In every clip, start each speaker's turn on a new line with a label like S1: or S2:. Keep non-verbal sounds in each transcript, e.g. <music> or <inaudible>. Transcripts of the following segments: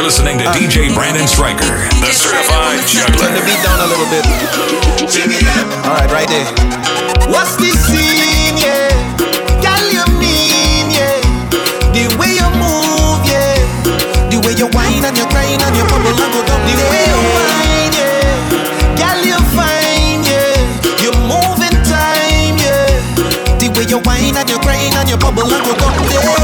S1: You're listening to DJ Brandon Stryker, the certified juggler.
S2: Turn the beat down a little bit. Alright, right there. What's the scene, yeah? Girl, you mean, yeah? The way you move, yeah. The way you whine and you grind and you bubble and go down. The way you whine, yeah. Girl, you fine, yeah. You move in time, yeah. The way you whine and you grind and you bubble and go down.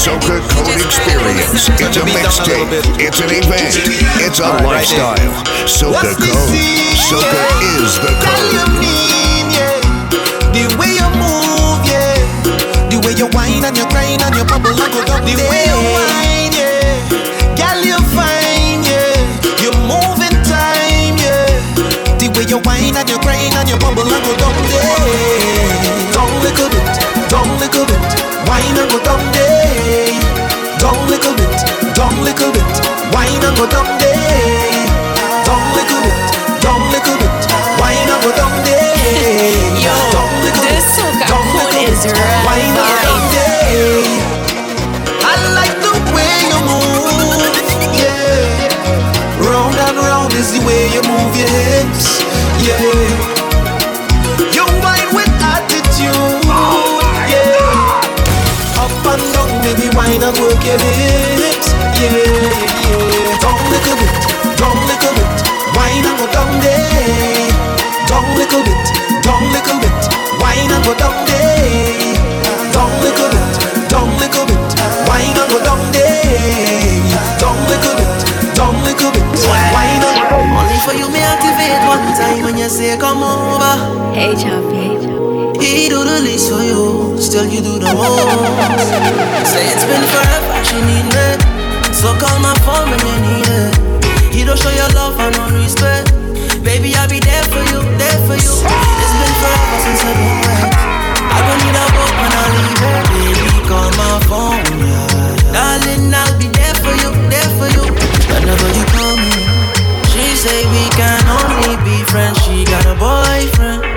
S3: Soca Code Experience. It's a mixtape. It's an event. It's a
S2: right
S3: lifestyle. Soca Code. Soca
S2: yeah?
S3: is the
S2: Girl, you mean, yeah. The way you move, yeah. The way you whine and you grind and you bubble and go down the way you whine, yeah. Girl, you fine, yeah. You move in time, yeah. The way you whine and you grind and you bubble and go down there. Down little bit, down little bit. Whine and go down there. Down little bit, down little bit. Whine and go down there. Down little bit, down little bit. Whine and go down there.
S4: Yo,
S2: Down little
S4: this
S2: bit, down little
S4: is
S2: bit.
S4: right
S2: Whine and go down there. I like the way you move, yeah. Round and round is the way you move your hips, yeah. Down, baby, whine and work your hips, yeah, yeah. Down little bit, down little bit, whine and go down there. Down little bit, down little bit, whine and go down there. Down little bit, down little bit, whine and go down there. Down little bit, down little bit, whine and go down
S5: Only for you me activate one time when you say come over.
S4: Hey, Choppy.
S5: He do the least for you, still you do the most. Say it's been forever, she need me. So call my phone when you need it. He don't show your love and no respect. Baby, I'll be there for you, there for you. It's been forever since I've been wet. I don't need a boat when I leave it. Baby, call my phone, yeah. Darling, I'll be there for you, there for you. Whenever you call me. She say we can only be friends. She got a boyfriend.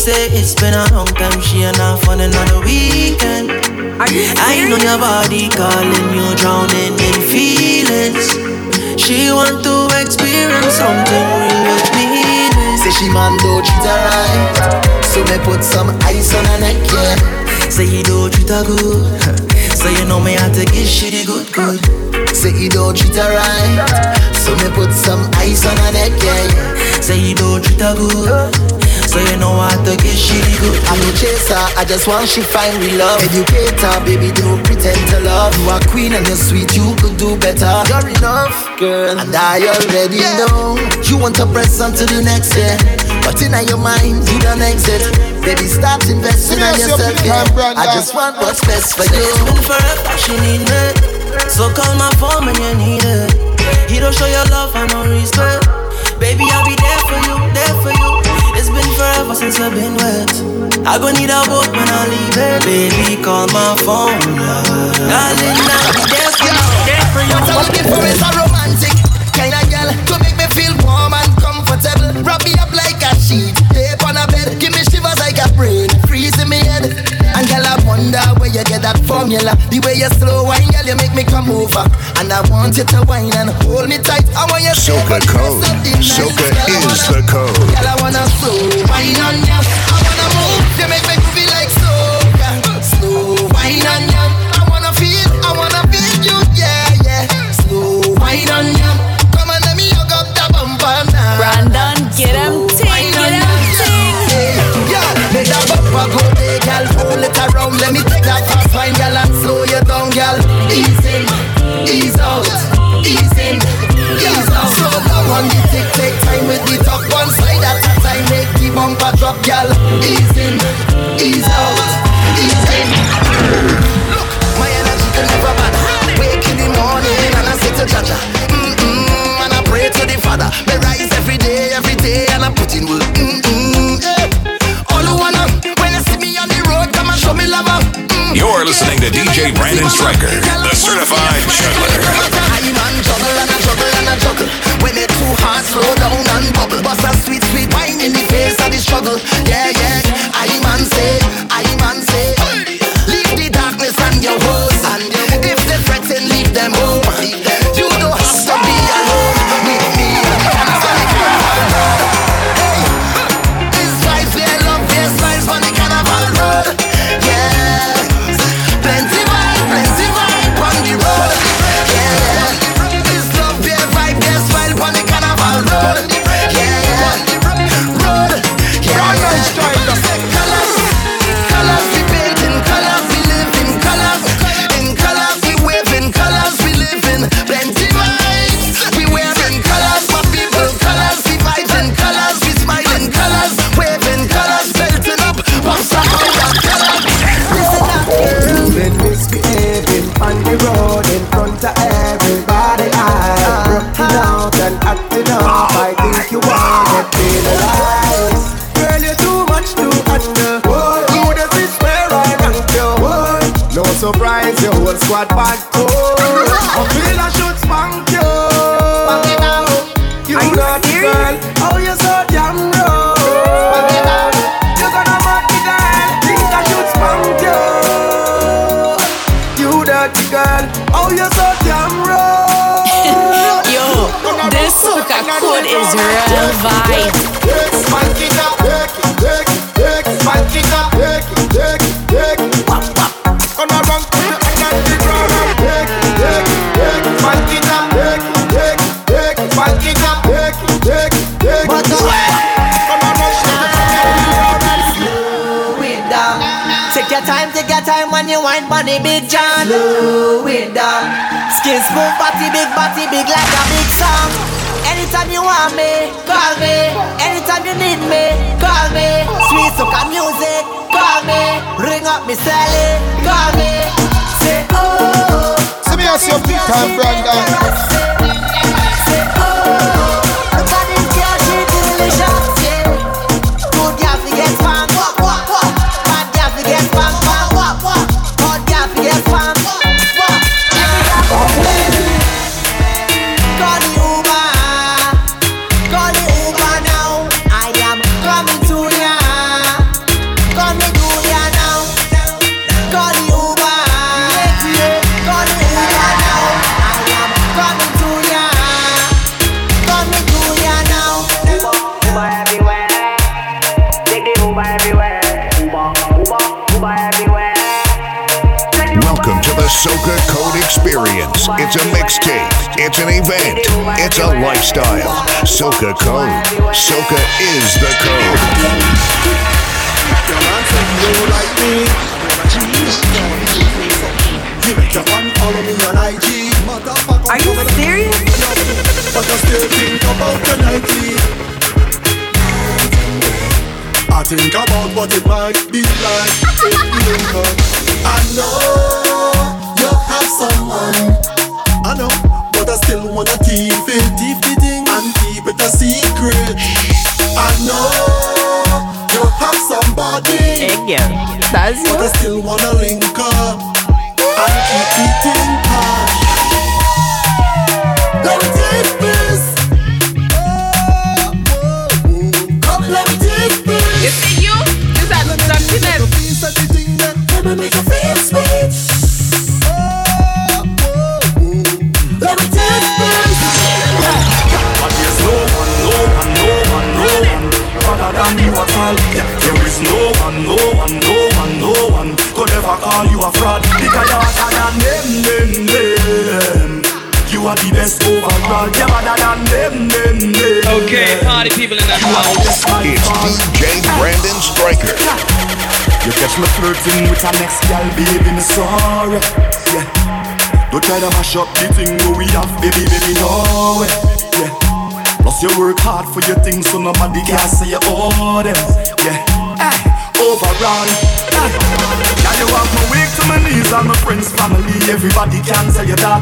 S5: She say it's been a long time. She and I fun another weekend. I know your body calling you, drowning in feelings. She want to experience something real with me.
S6: Say she man don't treat her right So me put some ice on her neck, yeah
S5: Say you don't treat her good. <laughs> So you know me have to give she the good good.
S6: Say he don't treat her right So me put some ice on her neck, yeah, yeah
S5: Say you don't treat her good. So you know I have to give she the good.
S6: I'm no chaser, I just want she find real love. Educate her, baby, don't pretend to love. You are queen and you're sweet, you could do better. You're enough, girl, and I already know. You want to press on to the next year But in your mind, you don't exit Baby, start investing in yourself, yeah. I just want what's best for
S5: Say
S6: you.
S5: it's been forever, she need me. So call my phone when you need it. He don't show your love and no respect. Baby, I'll be there for you, there for you. It's been forever since I've been wet. I gon' need a boat when I leave it. Baby, call my phone. Darling, I'll be there for you, there.
S6: What I'm looking for is a romantic kind of girl to make me feel warm and comfortable. Wrap me up like a sheet, tape on a bed, give me shivers like a brain, freeze in me head. And girl, I wonder where you get that formula. The way you slow wine, girl, you make me come over. And I want you to wine and hold me tight. I want you to
S3: Soca Code. Soca is the code.
S6: Girl, I wanna slow wine on ya. I wanna move, you make me feel like
S7: code is real vibe.
S8: It take it, take it, take it, take it, take it. Gonna run take it, take it, take it, take it, take it, take it, it take
S9: your time, take your time when you wine money, big John. Slow it down. Skin smooth, body big, body big like a big song. Anytime you want me, call me. Anytime you need me, call me. Sweet soca music, call me. Ring up me Sally, call me. Say oh.
S8: See me as your big time, Brandon.
S3: Lifestyle. Soca Code. Soca is the code.
S8: You better one follow me on IG.
S7: Are you serious?
S8: But I still think about your nightly. I think about what it might be like if you link up. I know you have someone.
S7: That's
S8: but I still wanna
S10: flirting with a next gal, baby, me sorry. Yeah. Don't try to mash up the thing where we have, baby, baby, no way. Yeah. Plus you work hard for your things, so nobody can say you owe them. Yeah. Hey, overall. Hey. Now you have my weak to my knees and my friends, family, everybody can tell you that.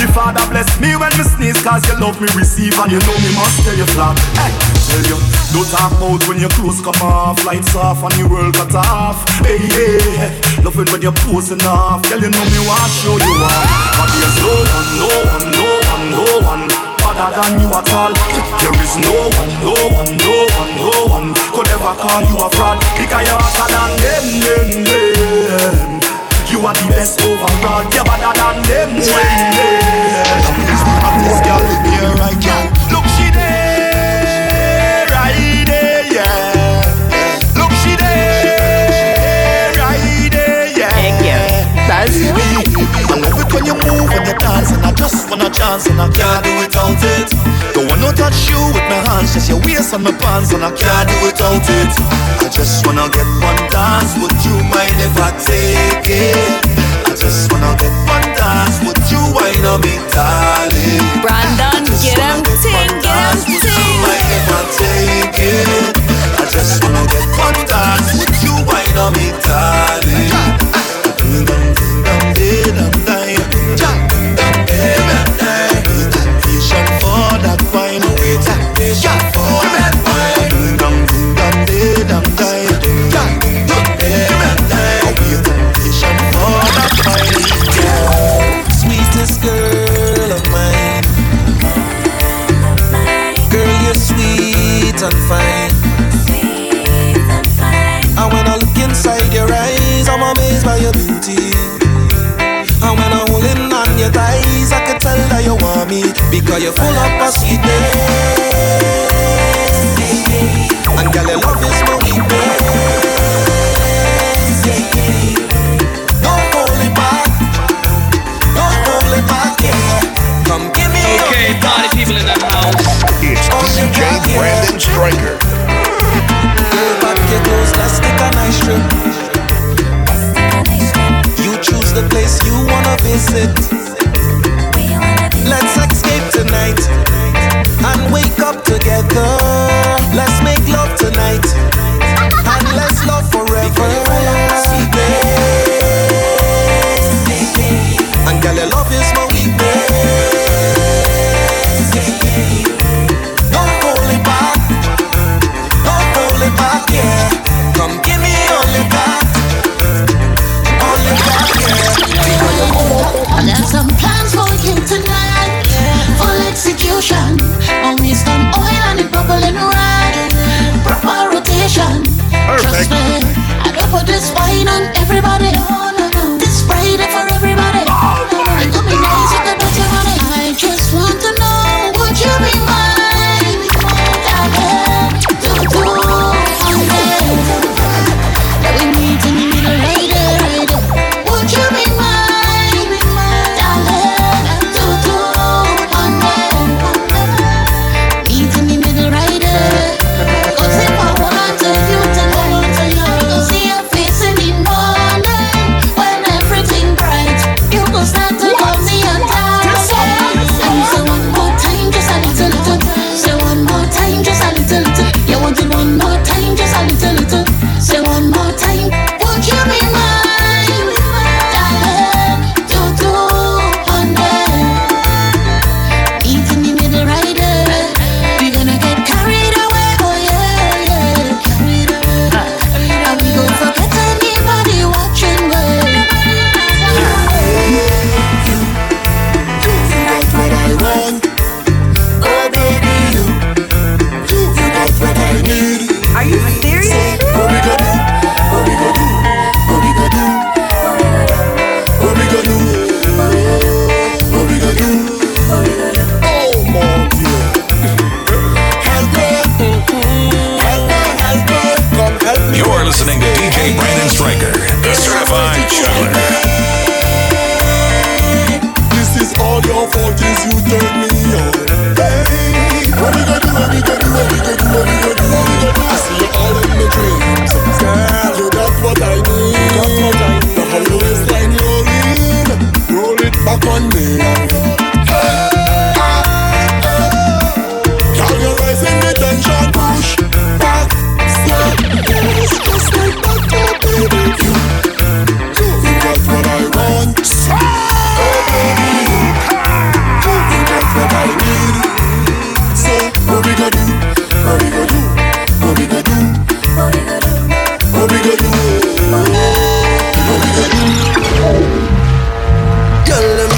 S10: The Father bless me when me sneeze, cause you love me receive and you know me must tell you flat. Hey, tell you, don't talk when your clothes come off, lights off and your world cut off. Hey, aye,
S11: loving when you're posing off. Girl, you know me want show you off. But there's no one, no one, no one, no one better than you at all. There is no one, no one, no one, no one could ever call you a fraud because you're hotter than them, them, them. You are the best overall. You're better than them, them, them. This girl, here
S10: I can.
S11: I love it when you move and you dance, and I just wanna chance, and I can't do without it. Don't wanna touch you with my hands, just your waist and my pants, and I can't do without it. I just wanna get one dance with you.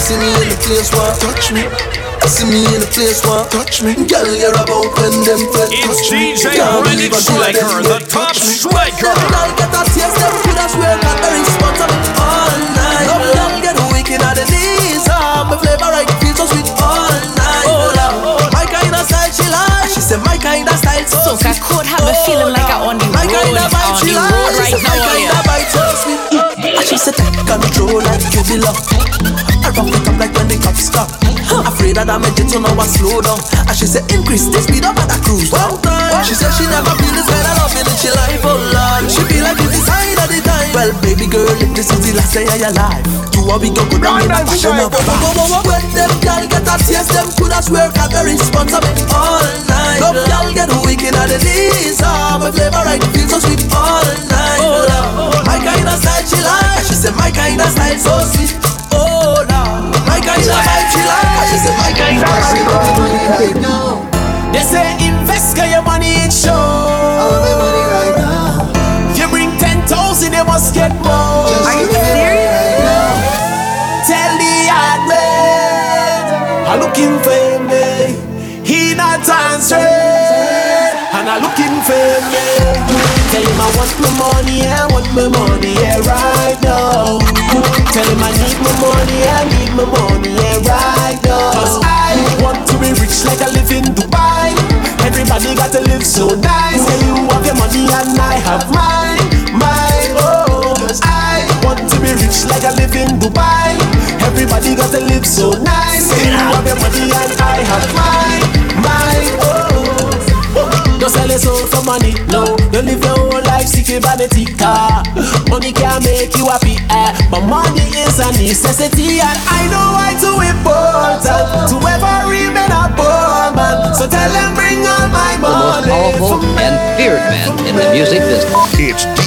S2: Touch me. See me in the place where touch me. Girl, you're about when them friends touch me.
S12: DJ
S2: Can't believe I should
S12: Stryker,
S2: them
S12: the top
S2: touch me.
S12: striker.
S2: Girl get a taste, them could have swear got the response of it all night. Love girl get wicked at the knees. Ah, my flavor right feels so sweet all night. Oh, Lord. my kind of style she like. She said my kind of style so
S4: So I could have a feeling like I'm on the
S2: my kind
S4: road,
S2: of vibe
S4: on
S2: she
S4: the
S2: like.
S4: road right now,
S2: she said take control like you belong. I rock it up like when the cops stop. Afraid that I'm a jet, so now I slow down. And she said increase the speed up at a cruise. One time, she said she never feel this kind of loving in she life, oh Lord. She feel like it's sign of the time. Well, baby girl, if this is the last day of your life, you will be go good on me, that passion of When them gal get a taste, them could have swear got the response of it all night. Love gal get wicked at the knees. Ah, my flavor right feels so sweet all night. Oh Lord, my kind of style she like. She said my kind of style so sweet. Oh Lord, my kind of vibe she like. She said my kind of right now. They say invest 'cause your money it show. right now. Must get.
S4: Are you serious?
S2: Tell the hard man I'm looking for me. He not answering, and I'm looking for me. Tell him I want my money, I want my money, yeah, right now. Tell him I need my money, I need my money, yeah, right now. Cause I want to be rich like I live in Dubai. Everybody got to live so nice. Yeah, you have your money and I have mine. Cause I want to be rich like I live in Dubai. Everybody got to live so nice. Yeah, you have your money and I have mine, mine, oh. Don't sell your soul for money, no. You live your whole life seeking vanity car. Money can make you happy, eh? But money is a necessity, and I know why too important to ever remain a poor man. So tell them bring all my
S13: the most powerful and feared man in the music business.
S3: It's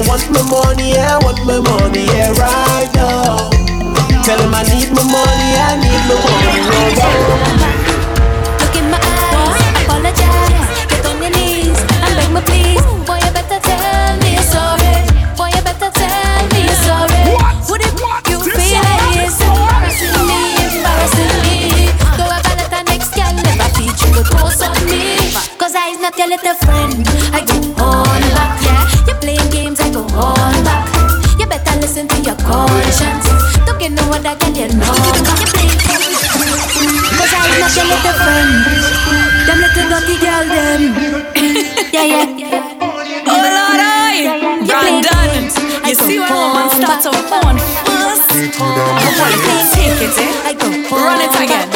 S2: I want my money, I want my money, yeah, right now. Tell him I need my money, I need my money, right now.
S14: Look in my eyes, apologize. Get on your knees and beg me please. Boy, you better tell me you're sorry. Boy, you better tell me you're sorry. Would it you feel like it's embarrassing me, embarrassing me? Go have a letter next girl, never feed you could post on me. Cause I I's not your little friend. You know. Cause I'm not your little friend. Them little dirty girl, them. <laughs> yeah, yeah.
S4: Oh Lord, I Brandon, you see when woman starts to phone first. I want to take it, eh? Run it again.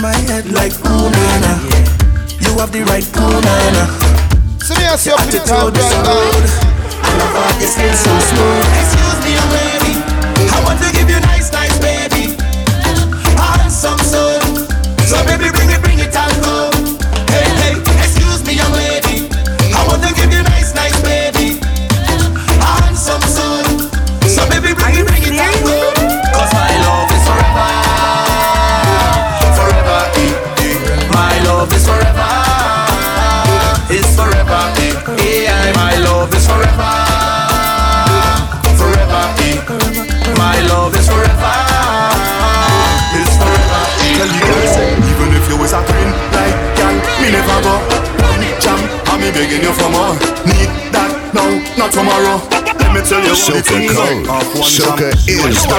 S14: My
S2: head like ooh na na. You have the right ooh na na. So
S15: me ask you
S2: Your
S15: up to the top
S2: attitude is so
S15: right
S2: rude. I love off your skin so smooth.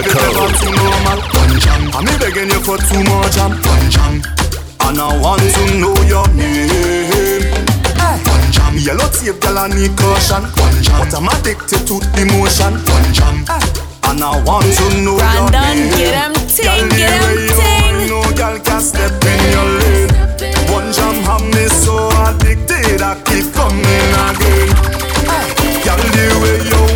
S3: Code.
S2: too jam, begging you for jam. One jam.
S10: And I want to know your name. One jam, yellow tape, girl, I need caution. One jam, but I'm addicted to emotion. One jam, and I want to know your
S2: Brandon,
S10: name.
S2: get 'em ting,
S10: the
S2: get 'em ting.
S10: No girl can step in your lane. One jam have me so addicted, I keep coming again. Girl, the way you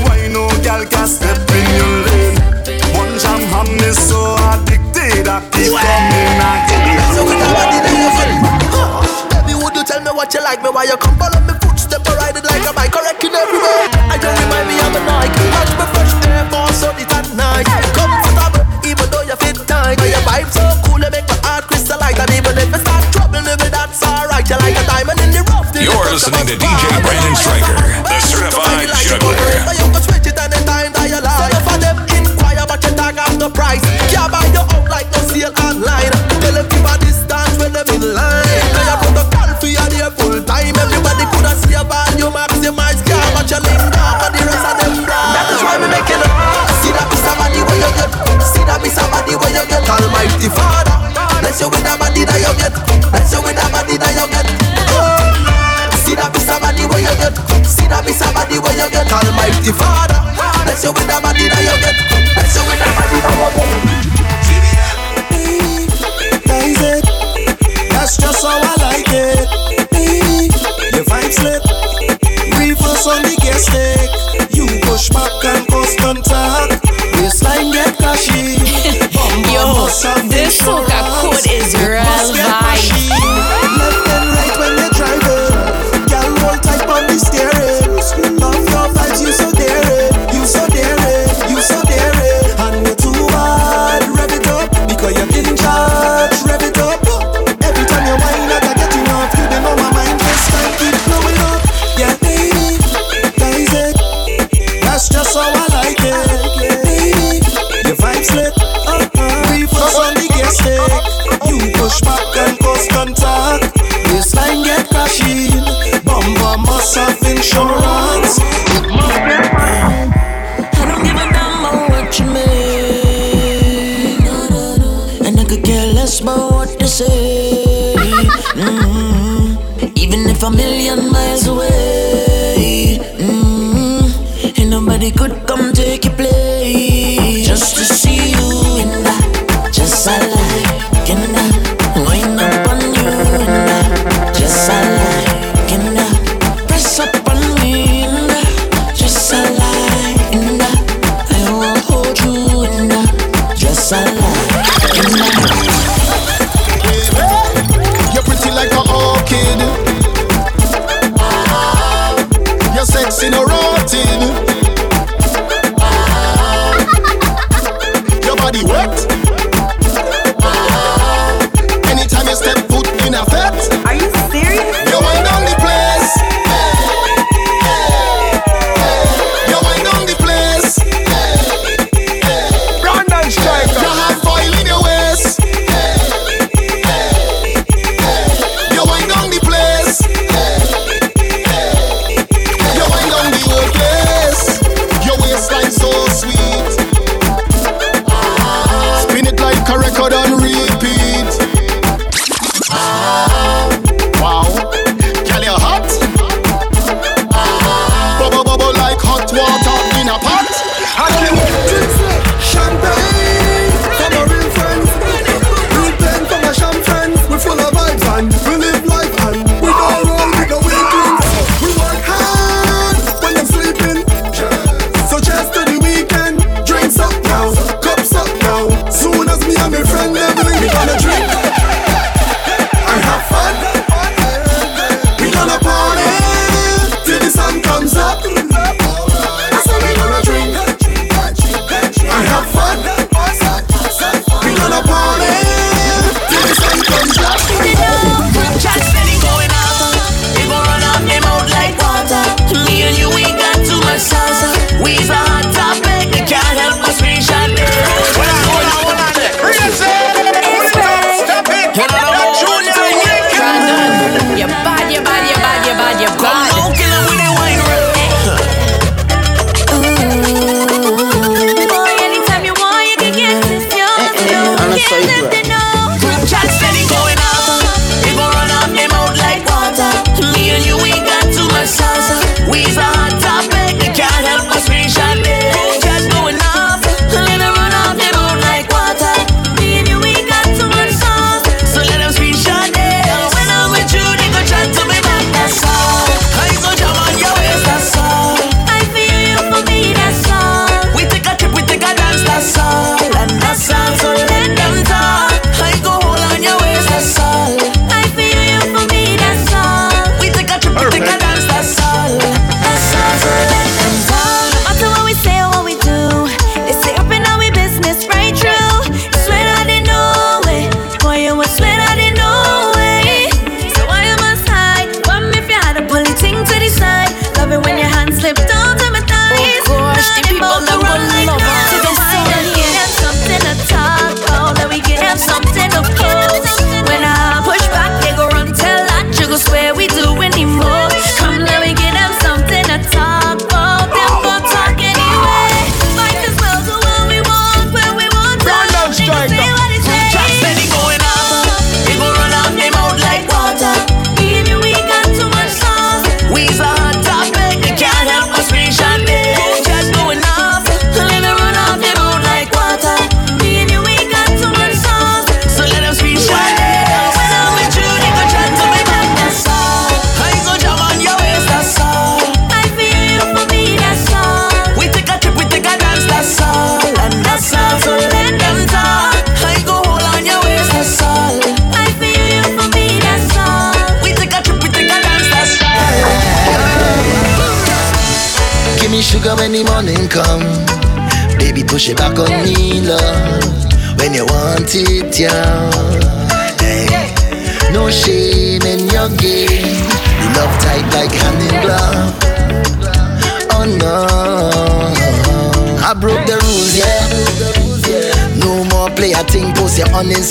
S10: me
S5: what you like me Why you come follow me footstep or ride it like a bike it everywhere I don't remind me of a Nike Watch me fresh air on it at night Comfortable, even though you fit tight But your vibe so cool, you make my heart crystalline And even if I start troubling me, that's alright You like a diamond in the rough
S1: You're listening to DJ. Brandon Stryker, the certified juggler.
S5: That body that you get. Bless you with that body that you get. Oh. See that be somebody where you get. See that be somebody where you get. Almighty Father, bless you with that body that you get. Bless you with that body that you get.
S7: Guys, it. That's just how I like it. Hey, Your vibes lit. Reverse on the gas stick. You push back and cause contact. Waistline get cashy. Bum bum
S2: Yo, this soca code is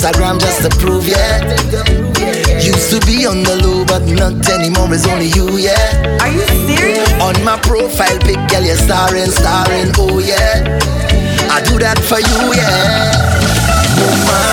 S6: Instagram just to prove, yeah. Used to be on the low, but not anymore. It's only you, yeah.
S16: Are you serious?
S6: On my profile pic, girl, you're starring, starring, oh yeah. I do that for you, yeah. Woman,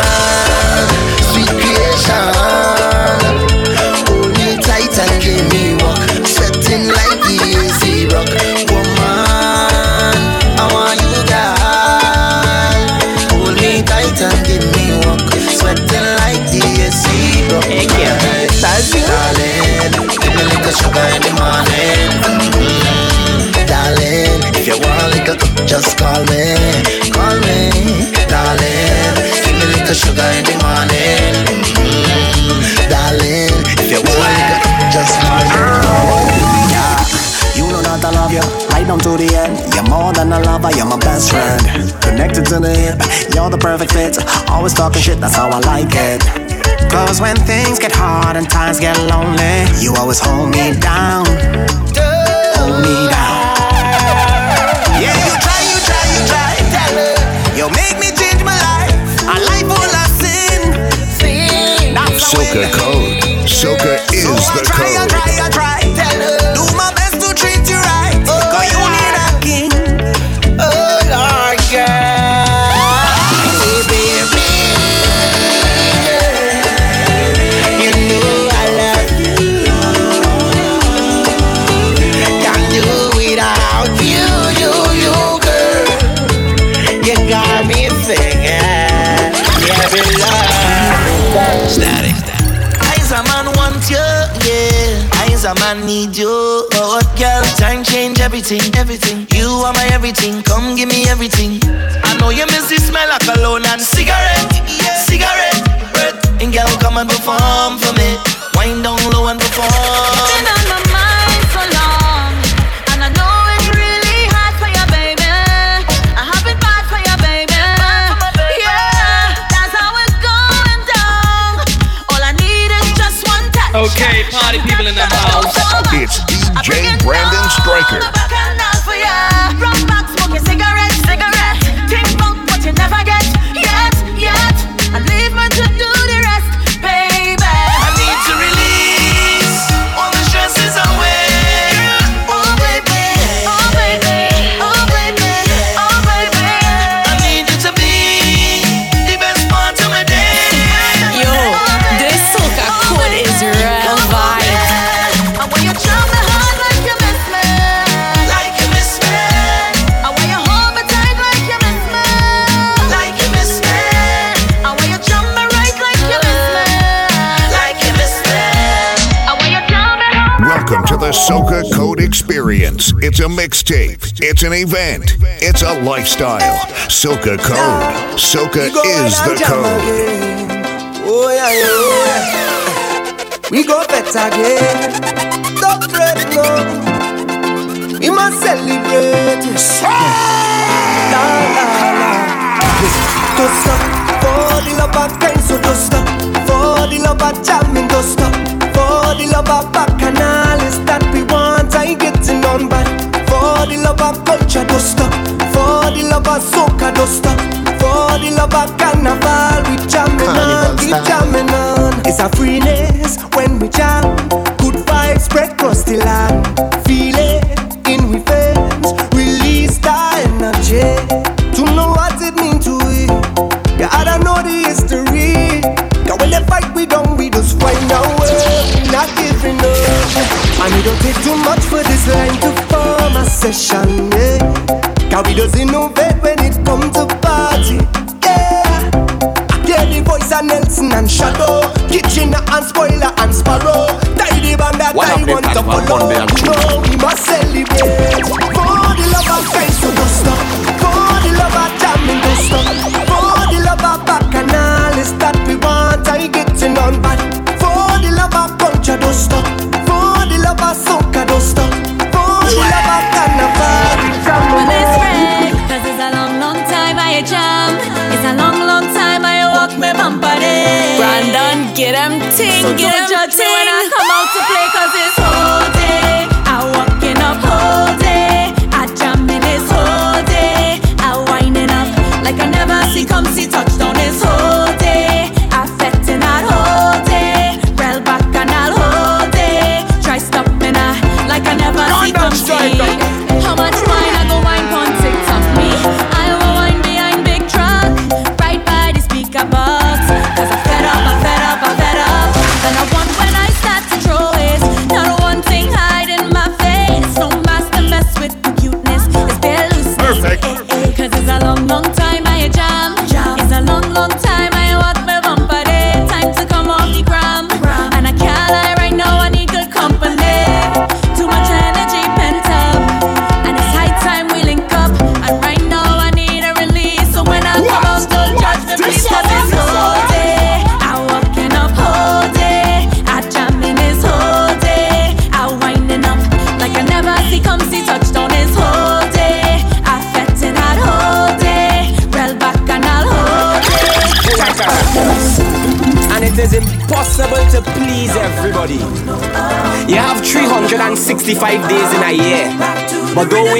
S6: just call me, call me, darling. Give me a sugar in the morning. Mm, Darling, if you want a just call me.
S9: Yeah, you know I love you, right down to the end. You're more than a lover, you're my best friend. Connected to the hip, you're the perfect fit. Always talking shit, that's how I like it. Cause when things get hard and times get lonely, you always hold me down. Hold me down.
S3: Soca Code. Soca is
S9: so
S3: the
S9: I try, I
S3: code.
S9: try, I try. A
S6: man need you. Oh, what girl? Time change everything, everything. You are my everything. Come give me everything. I know you miss the smell of cologne and cigarette, cigarette. Breath. And girl, come and perform for me. Wind down low and perform.
S4: Been on my mind so long, and I know it's really hard for you, baby. I have been bad for you, baby. Yeah, that's how it's going down. All I need is just one touch.
S17: Okay, party people in the house.
S3: It's DJ Brandon Stryker. Experience. It's a mixtape. It's an event. It's a lifestyle. Soca Code. Soca is the code.
S2: Oh yeah, yeah, oh yeah. We go bet again. Don't fret, no. We must celebrate. La la la. Don't stop for the love of time, so don't stop for the love of jamming. Don't stop for the love of I getting on bad for the love of culture. Don't stop for the love of soca. Don't stop for the love of carnival. We jamming on, keep jamming on. It's a freeness when we jam. Good vibes spread across the land. Feel it in we veins. Release the energy to know what it means to we. Yeah, I don't know the history. Cause when they fight, we don't, we just And it don't take too much for this line to form a session, yeah. Cause we just innovate when it comes to party, yeah. The voice of Nelson and Shadow, Kitchen and Spoiler and Sparrow. Tidy band that I want to follow. No, we must celebrate. For the love of Christ, so don't stop.
S18: so
S7: get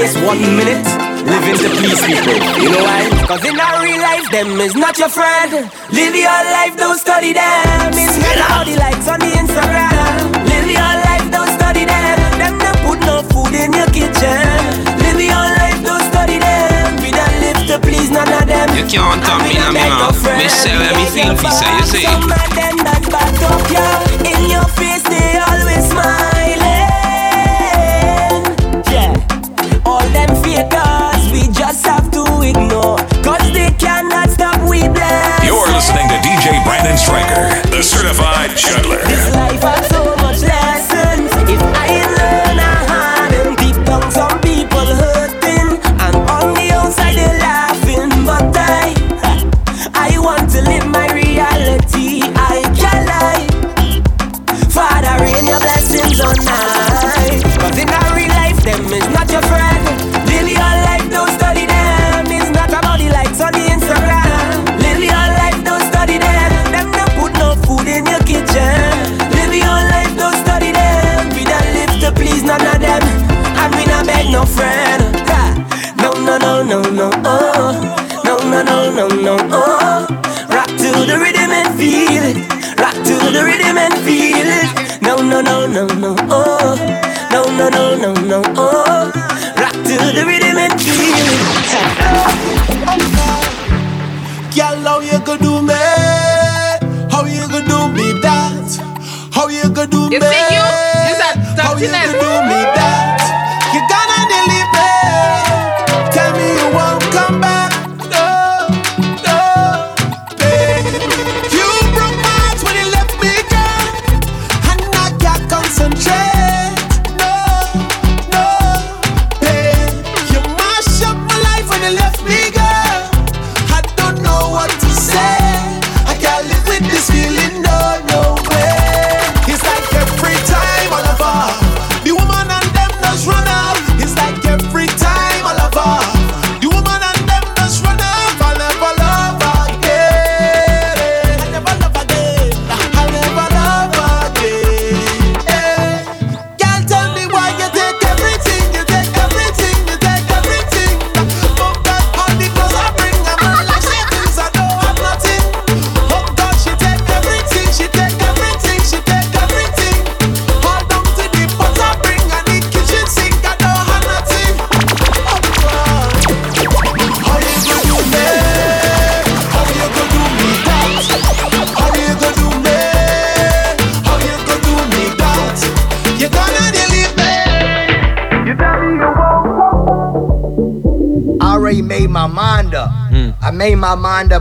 S5: waste one minute living to please people. You know why? Cause in our real life, them is not your friend. Live your life, don't study them. It's not the likes on the Instagram. Live your life, don't study them. Them not put no food in your kitchen. Live your life, don't study them. We don't live to please none of them.
S19: You can't tell me, I'm not. Michelle, let me think, you say, you see.
S5: Some of them that back up you. In your face, they always
S2: smile. Brandon Stryker, the certified juggler.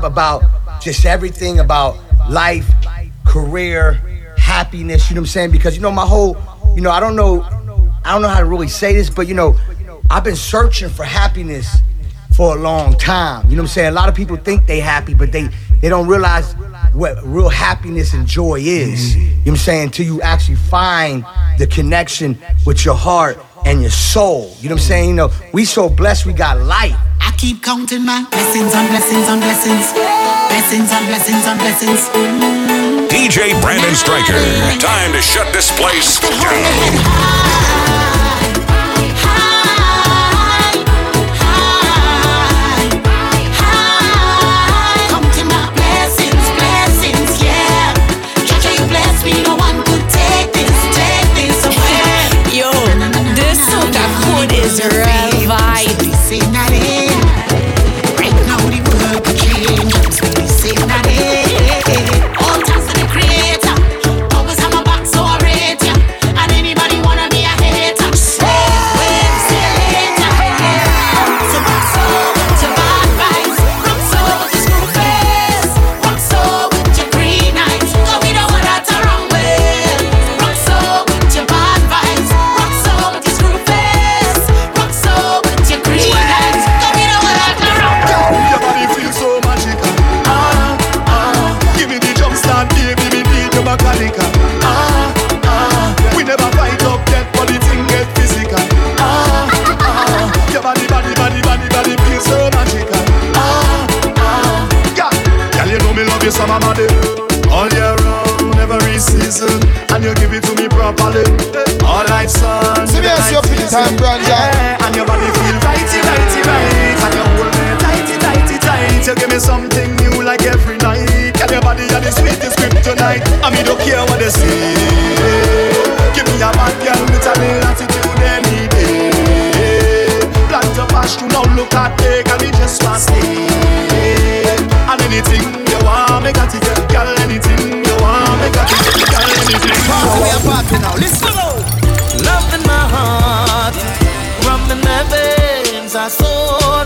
S15: about just everything about life, career, happiness, you know what I'm saying? Because you know my whole, you know, I don't know I don't know how to really say this, but you know, I've been searching for happiness for a long time. You know what I'm saying? A lot of people think they happy, but they they don't realize what real happiness and joy is. You know what I'm saying? Until you actually find the connection with your heart and your soul. You know what I'm saying? You know, we so blessed we got light
S6: keep counting my blessings on blessings on blessings. Blessings on blessings on blessings.
S1: DJ Brandon Stryker. Time to shut this place down.
S11: Counting my
S10: they. Give me a bad girl with a little attitude any day. Plant your passion, now look at me, and me just want stay. And anything you want, me got it. Girl, anything you want, me got it. Girl, anything.
S6: We are party now. Listen.
S5: Love in my heart, rum in my veins. I so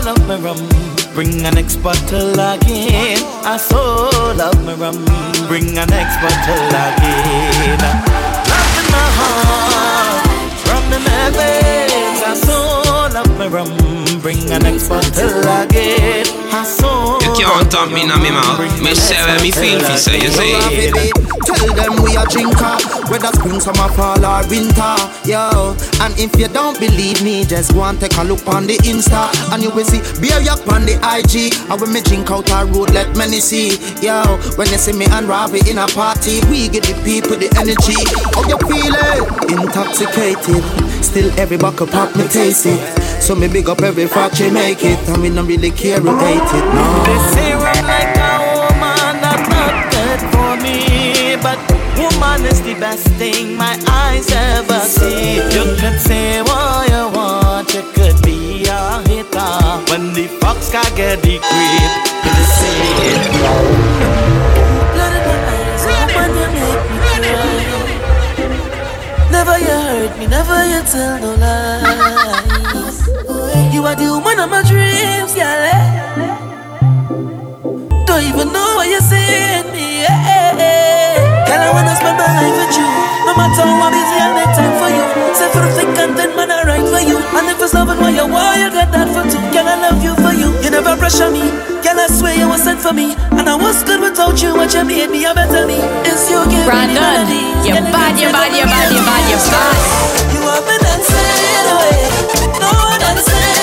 S5: love my rum. Bring an next bottle again. I so love my rum. Bring an next bottle again. Love in my heart, rum in my. I so love my rum. Bring an next bottle again. I so
S19: You can't talk me in my mouth. Me say where me feel fi say you say.
S6: Tell them we are drinker, whether spring, summer, fall or winter, yo. And if you don't believe me, just go and take a look on the Insta, and you will see beer yak on the IG. And when me drink out our road, let many see, yo. When you see me and Ravi in a party, we give the people the energy. How you feeling? Intoxicated, still every buckle pop me taste it. So me big up every factory make it, and me not really care who hate it, no.
S5: They say I'm like a woman that's not good for me, but woman is the best thing my eyes ever see. You could say what you want, you could be a hater. When the fox can get the creep, you see it. Blood in my eyes, oh woman, you make me cry. Never you hurt me, never you tell no lies. You are the woman of my dreams, yeah. Don't even know what you're saying me. Yeah. Girl, I wanna spend my life with you. No matter how busy I'll make time for you. Say for the thick and thin, man, I write for you. And if it's loving what you you that for two. Girl, I love you for you. You never pressure me. Girl, I swear you were sent for me. And I was good without you. What you made me a better me. It's you give me the
S7: you're bad, you're bad, you're bad, you're bad, you're bad.
S5: You have been dancing away. No one dancing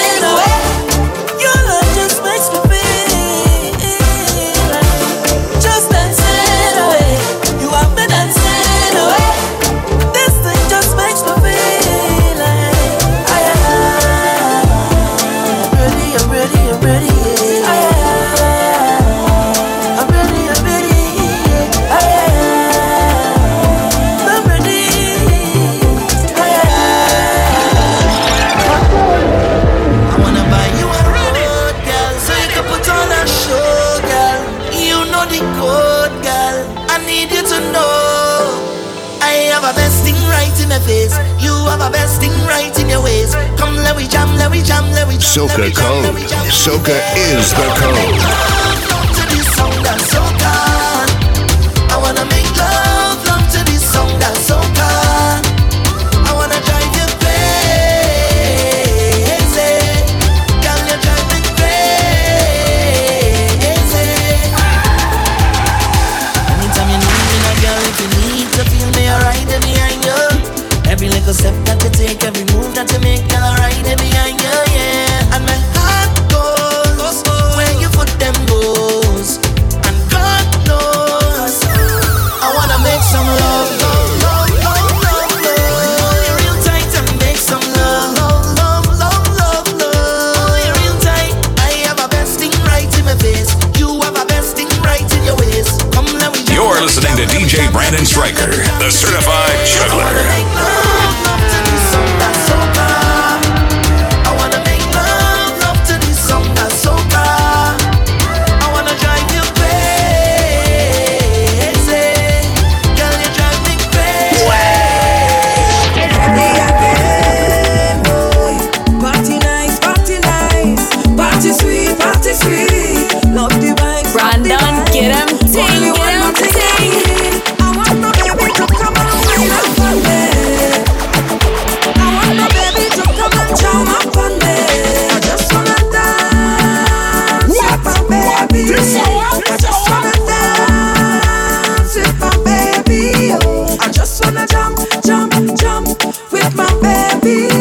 S11: be.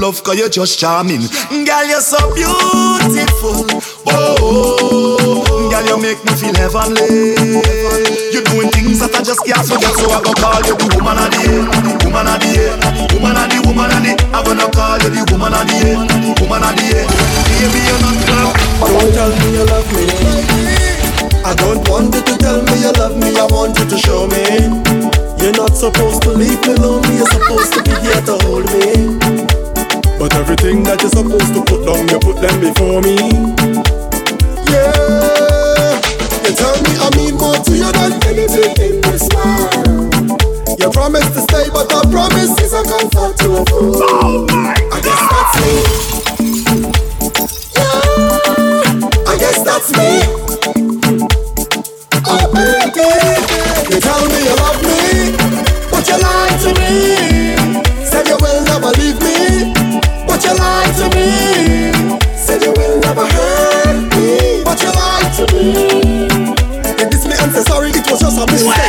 S11: love,
S10: cause you're just charming. Girl, you're so beautiful. Oh, girl, you make me feel heavenly. You're doing things that I just can't forget, so I go call you the woman of the year, woman of the year, woman of the woman of the. I'm gonna call you the woman of the year, the woman of the year. Baby, you're not love.
S8: Don't tell me you love me. I don't want you to tell me you love me. I want you to show me. You're not supposed to leave me lonely, you're supposed to be here to hold me but everything that you're supposed to put down, you put them before me. Yeah, you tell me I mean more to you than anything in this world. You promise to stay, but I promise is a comfort to a fool. Oh my God. I guess that's me. Yeah, I guess that's me. Oh baby, you tell me you love me. a mistake.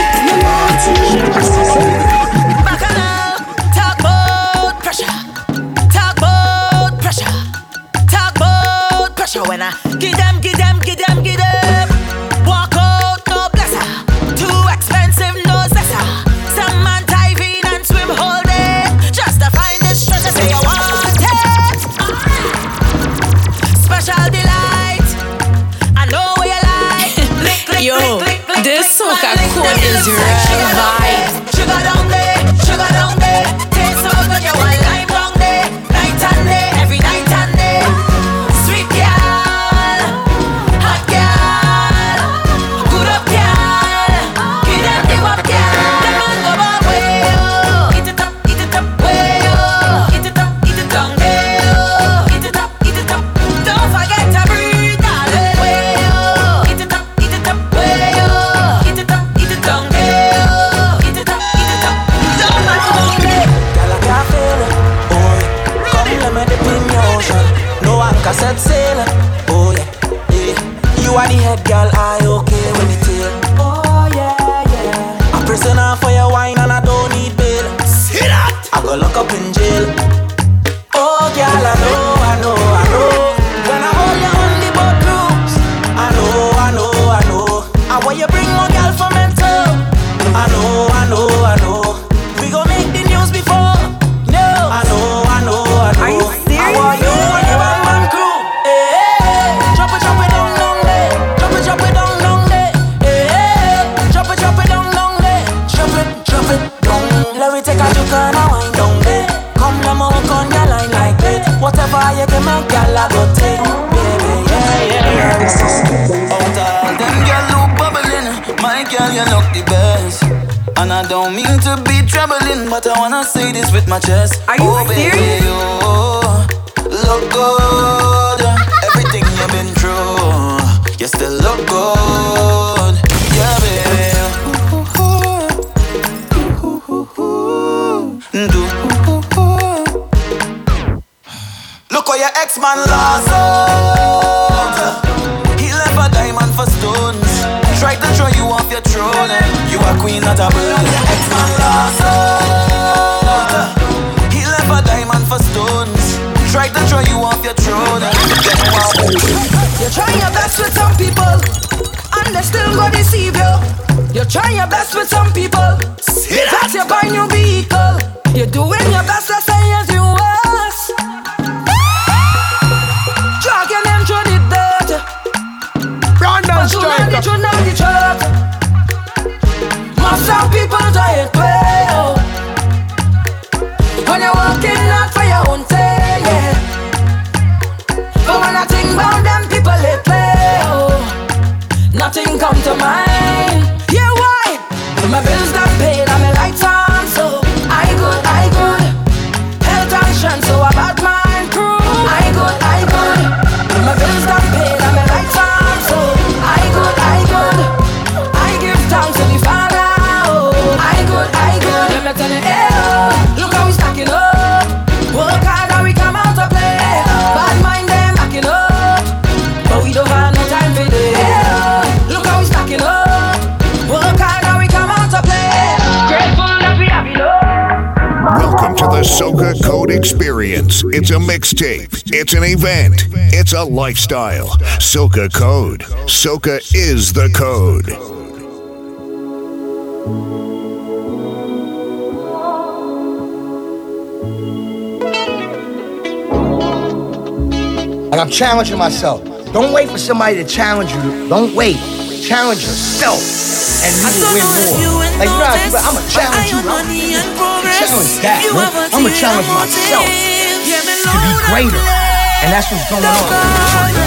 S20: Throw you off your throne, eh? You a queen, not a burn. Your ex-man lost. He left a diamond for stones. Tried to throw you off your throne, eh?
S5: You try your best with some people, and they still gonna deceive you. You try your best with some people. That's your brand new vehicle. You're doing your best, I say as you Journal, the not the church. Most of people try it way out. When you're walking out for your own thing, yeah. But when I think about them people, they play out. Nothing come to mind. the
S3: Code Experience. It's a mixtape, it's an event, it's a lifestyle. Soca Code. Soca is the code.
S15: And I'm challenging myself. Don't wait for somebody to challenge you. Don't wait. Challenge yourself, and you will win more. Like, you know, I'm gonna challenge you challenge that, man. I'm gonna challenge myself to be greater. And that's what's going on.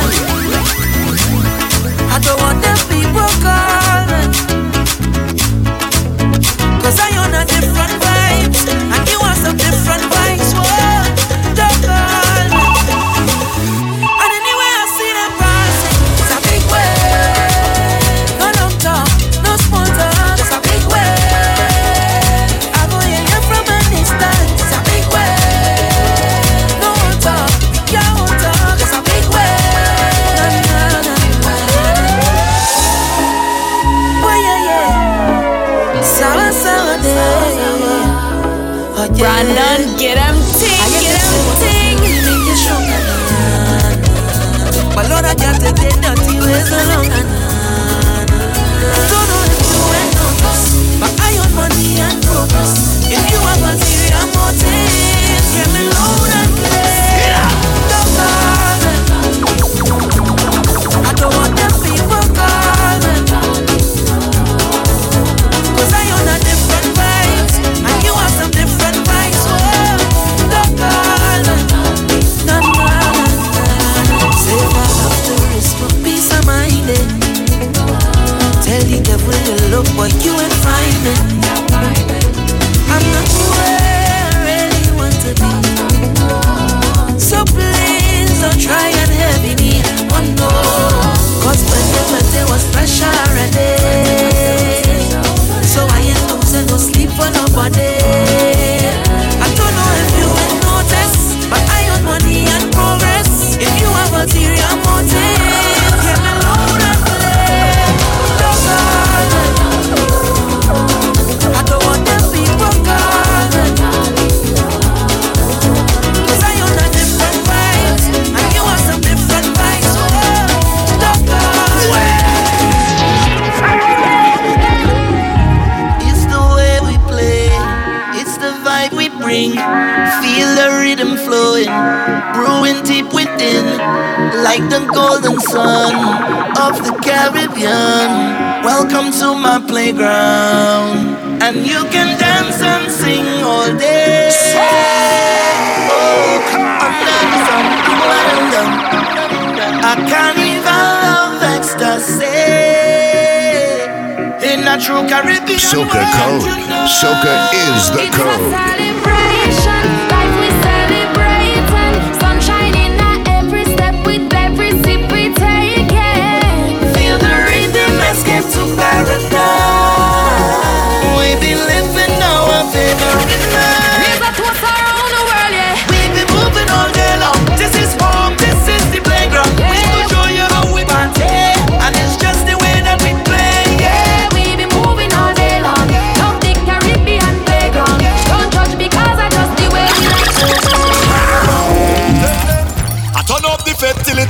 S3: Soca code. Soca is the code.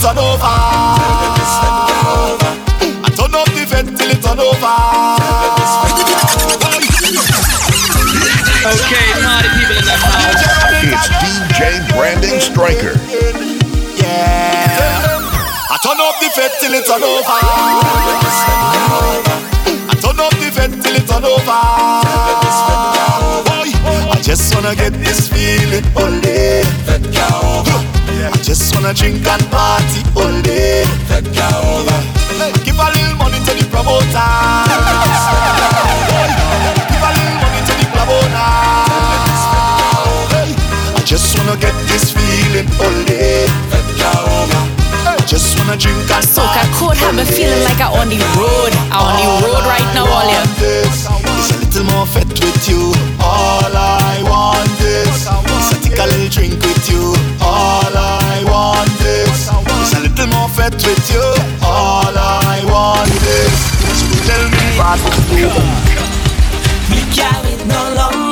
S10: turn over. I turn up the vent till it turn over.
S17: Okay, party people in the house.
S3: It's DJ Brandon Stryker.
S10: Yeah. I turn up the vent till it turn over. I turn up the vent till it turn over. Boy, I just wanna get this feeling only. Yeah. I just wanna drink and party all day. Take her over. Hey, give a little money to the promoter. give a little money to the promoter. Hey, I just wanna get this feeling all day. Take her over. Just wanna drink and
S7: Soak, I could have a feeling like I on the road. I on the road right now, all you.
S10: It's a little more fit with you. All I want is to take a little drink with you. with you. All I want is, tell me.
S5: Me carry no longer.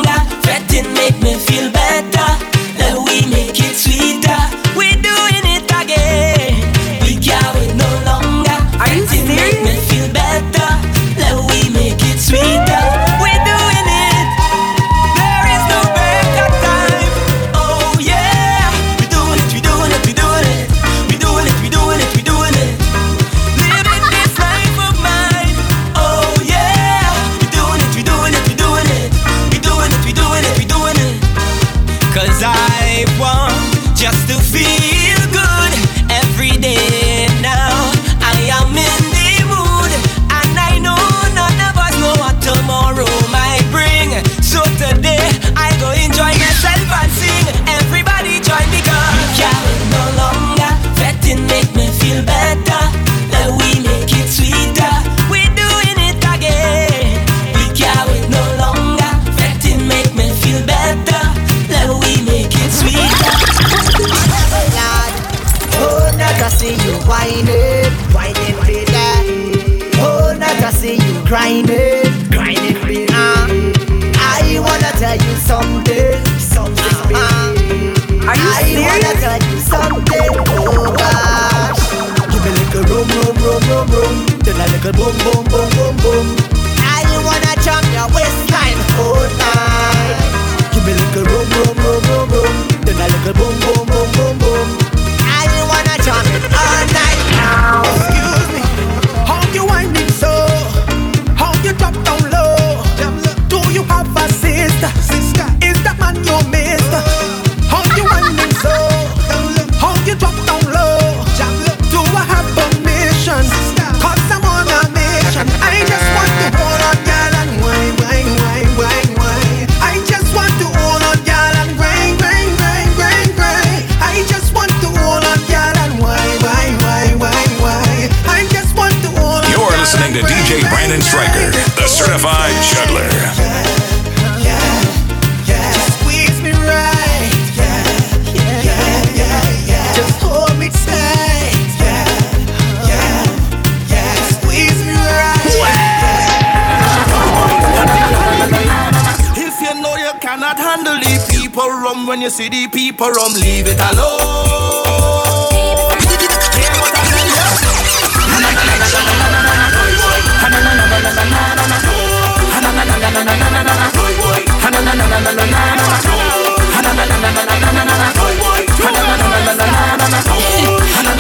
S2: when you see the people rum, leave it alone.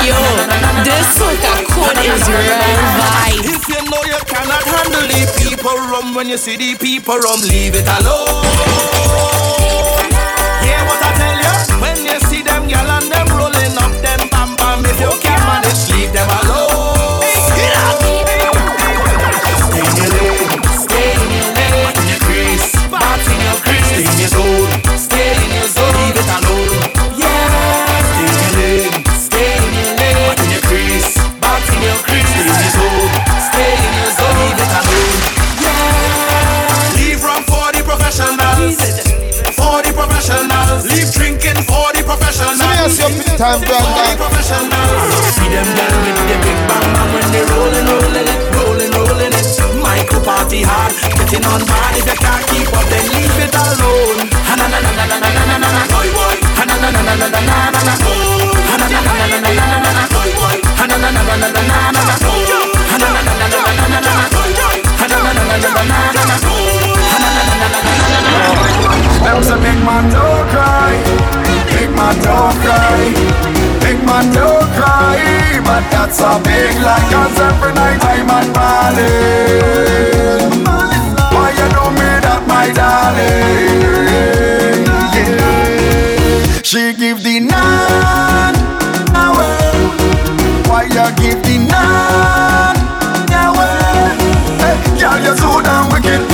S7: Yo, this soca is real vibe.
S2: If you know you cannot handle the people rum when you see the people rum, leave it alone. Just leave them alone. Hey,
S15: time,
S2: Brandon. See them girls with the big bang bang when they rolling, rolling it, rolling, rolling it. Micro party hard, getting on hard. If you can't keep up, then leave it alone. Ha na na na na na na na na na boy boy. Ha na na na na na na na na na boy. Ha na na na na na na na na na boy boy. Ha na na na na na na na na na boy. Ha na na na na na na na na boy boy. Ha na na na na na na na na boy.
S12: Them say big man don't cry, big man don't cry, big man don't cry. But that's a big lie, cause every night I'm at Bali. Why you do me that, my darling? Yeah. She give the night away. Why you give the night away? Hey, girl, you're so damn wicked.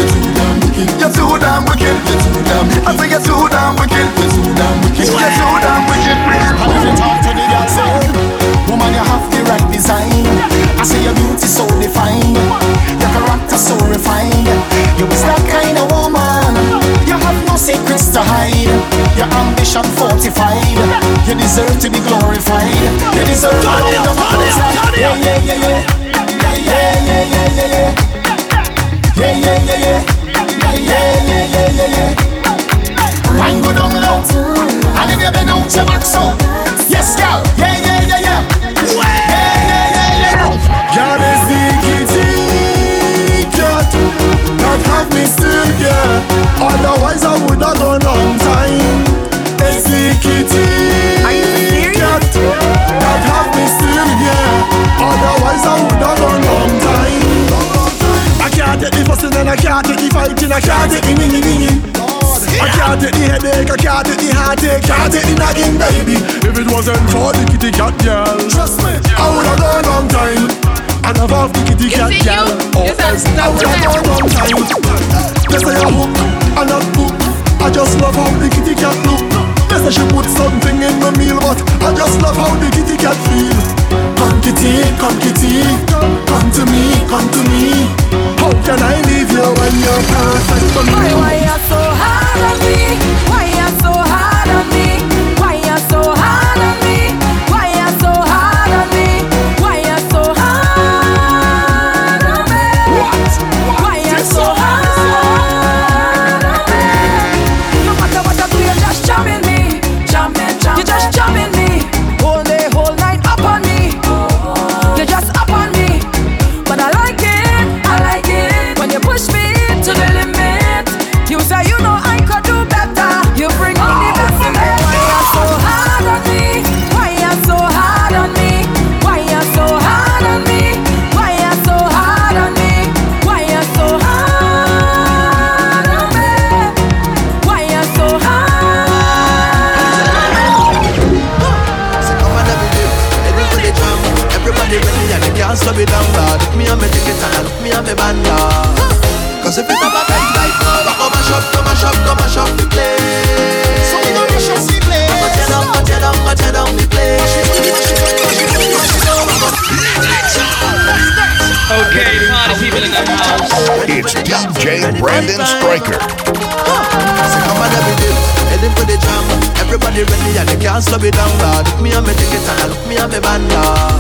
S21: And slow me down. Lord. Look me on me ticket and
S5: I look me me band. Lord.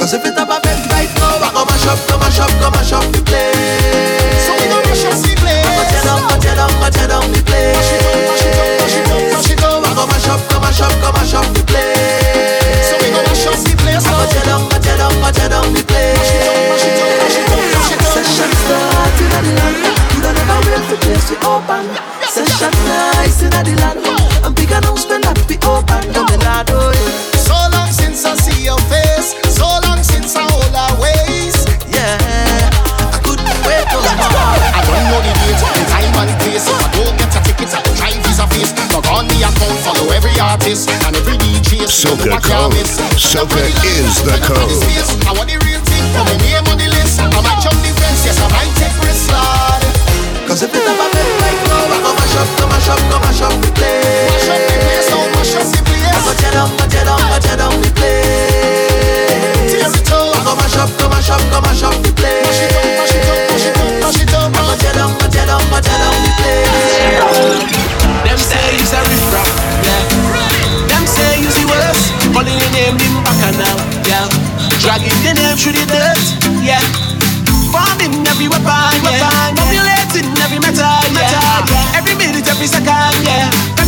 S5: Cause if it have a bed right now, I go mash up, go mash up, go mash up the place. So we go mash up the place. I go tear down, go tear down, go tear down the place. Mash it up, mash it up, mash it up, mash it up. I go mash up, go mash up, go mash up the place. So we go mash up the place. I go tear down, go tear down, go tear down the place. Mash it up, mash it up, mash it up, mash it up. Session start in the land. You don't ever wait for place to open. Session nice in the land.
S12: Every artist and every DJ.
S3: Soca Code. Soca is the code.
S12: I want the real thing, put my name on the list. I might jump the fence, yes, I might take risks, Lord.
S5: Cause if it ever been like no, I go mash up, go mash up, go mash up the place.
S12: Mash up the place, now mash up the place.
S5: I go tear down, go tear down, go tear down the place.
S12: Tear it up.
S5: I go mash up, go mash up, go mash up the place.
S12: Mash it up, mash it up, mash it up, mash it up.
S5: I go tear down, go tear down, go tear down the place.
S9: Them say he's a riff name in back and now, yeah. Dragging the name through the dirt, yeah. Farming every weapon, yeah. Populating every metal, yeah. Every minute, every second, yeah.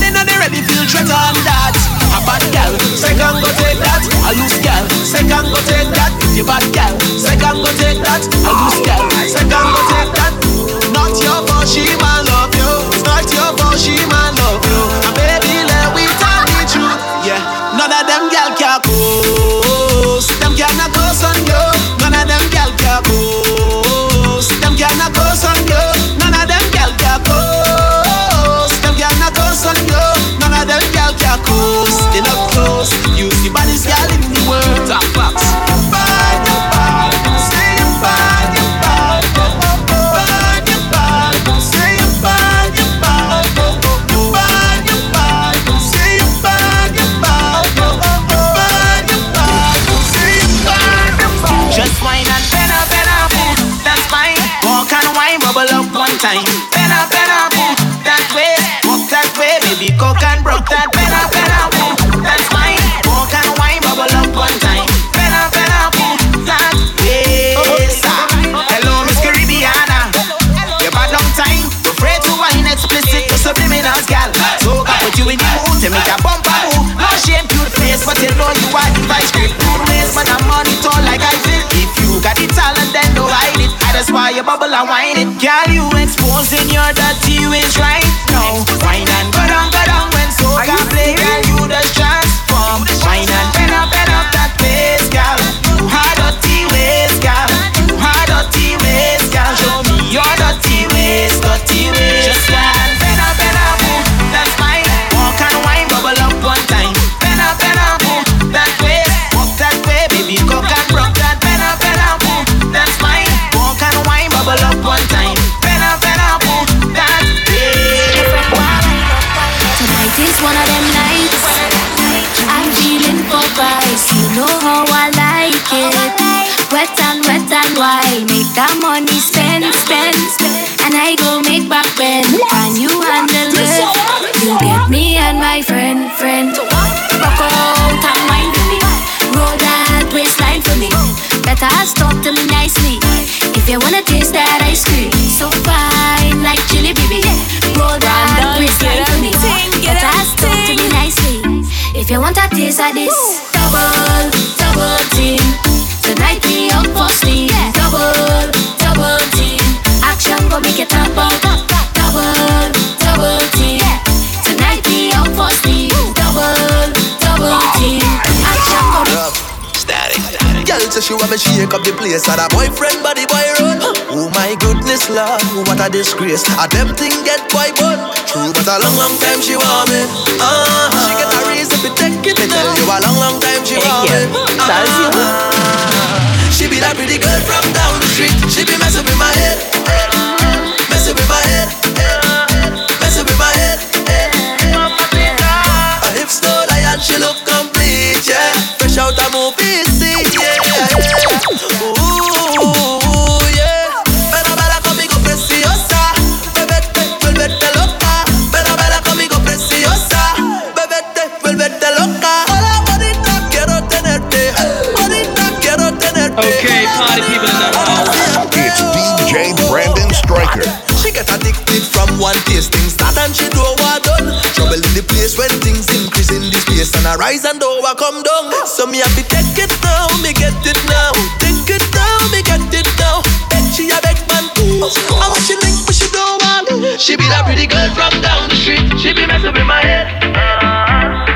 S9: Why you bubble and wine it. Girl, you exposing your dirty ways right now. Wine and go down, go down when so can play, girl. You just transform.
S4: I go make back bend. And you handle it. You get me and my friend, friend. Rock out and wine for me. Roll that waistline for me. Better talk to me nicely. If you wanna taste that ice cream, so fine like chili, baby. Roll that waistline for me. Better talk to me nicely. If you want a taste of this, double, double team. Tonight we up for steam.
S5: She want me shake up the place. And her boyfriend body boy run Oh my goodness lord, what a disgrace. A them thing get boy bun. True but a long long time she want me. Uh-huh. She get a reason to take it Me. Tell you a long long time she want me. Uh-huh. She be that pretty girl from down the street. She be messing with my head. Messing with my head and taste things. Start and she do what done. Trouble in the place when things increase in this place. And I rise and do I come down. So me have to take it now, me get it now. Take it now, me get it now. Bet she a big man too. I'm she think but she do want. She be that pretty girl from down the street. She be messing with my head.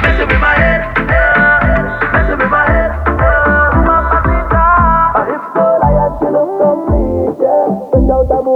S5: Messing with my head. Uh, messing with my head. Uh, I If the lion she look complete, yeah. Bend out the moon.